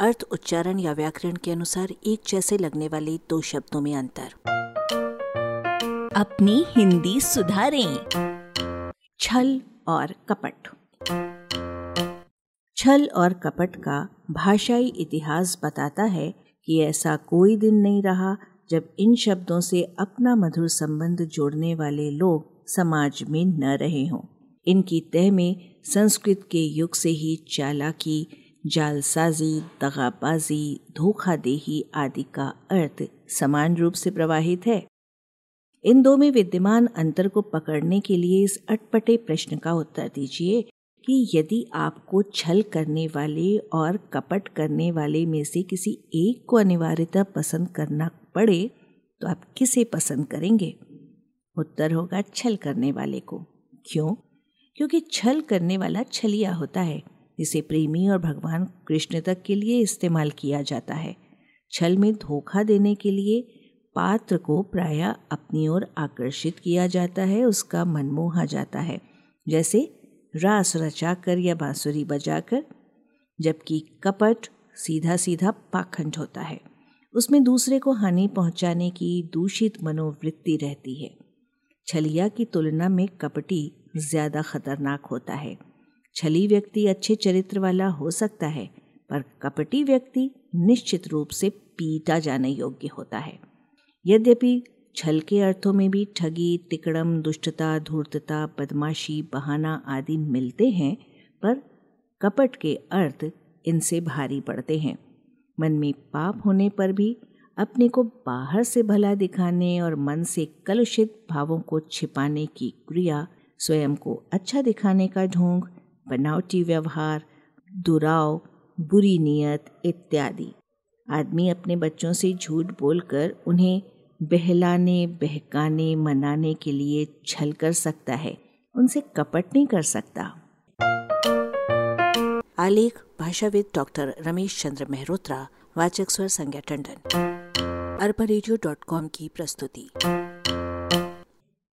अर्थ, उच्चारण या व्याकरण के अनुसार एक जैसे लगने वाले दो शब्दों में अंतर। अपनी हिंदी सुधारें। छल और कपट। छल और कपट का भाषाई इतिहास बताता है कि ऐसा कोई दिन नहीं रहा जब इन शब्दों से अपना मधुर संबंध जोड़ने वाले लोग समाज में न रहे हों। इनकी तह में संस्कृत के युग से ही चालाकी जालसाजी, दगाबाजी, धोखादेही आदि का अर्थ समान रूप से प्रवाहित है। इन दो में विद्यमान अंतर को पकड़ने के लिए इस अटपटे प्रश्न का उत्तर दीजिए कि यदि आपको छल करने वाले और कपट करने वाले में से किसी एक को अनिवार्यता पसंद करना पड़े तो आप किसे पसंद करेंगे? उत्तर होगा छल करने वाले को। क्यों? क्योंकि छल करने वाला छलिया होता है। जिसे प्रेमी और भगवान कृष्ण तक के लिए इस्तेमाल किया जाता है। छल में धोखा देने के लिए पात्र को प्राय अपनी ओर आकर्षित किया जाता है, उसका मन मोहा जाता है। जैसे रास रचाकर या बांसुरी बजाकर, जबकि कपट सीधा सीधा पाखंड होता है। उसमें दूसरे को हानि पहुँचाने की दूषित मनोवृत्ति रहती है। छलिया की तुलना में कपटी ज़्यादा खतरनाक होता है। छली व्यक्ति अच्छे चरित्र वाला हो सकता है, पर कपटी व्यक्ति निश्चित रूप से पीटा जाने योग्य होता है। यद्यपि छल के अर्थों में भी ठगी, तिकड़म, दुष्टता, धूर्तता, बदमाशी, बहाना आदि मिलते हैं, पर कपट के अर्थ इनसे भारी पड़ते हैं। मन में पाप होने पर भी अपने को बाहर से भला दिखाने और मन से कलुषित भावों को छिपाने की क्रिया स्वयं को अच्छा दिखाने का ढोंग बनावटी व्यवहार, दुराव, बुरी नियत इत्यादि। आदमी अपने बच्चों से झूठ बोलकर उन्हें बहलाने, बहकाने, मनाने के लिए छल कर सकता है। उनसे कपट नहीं कर सकता। आलेख, भाषाविद डॉक्टर रमेश चंद्र मेहरोत्रा, वाचक स्वर संज्ञा टंडन। अरबा की प्रस्तुति।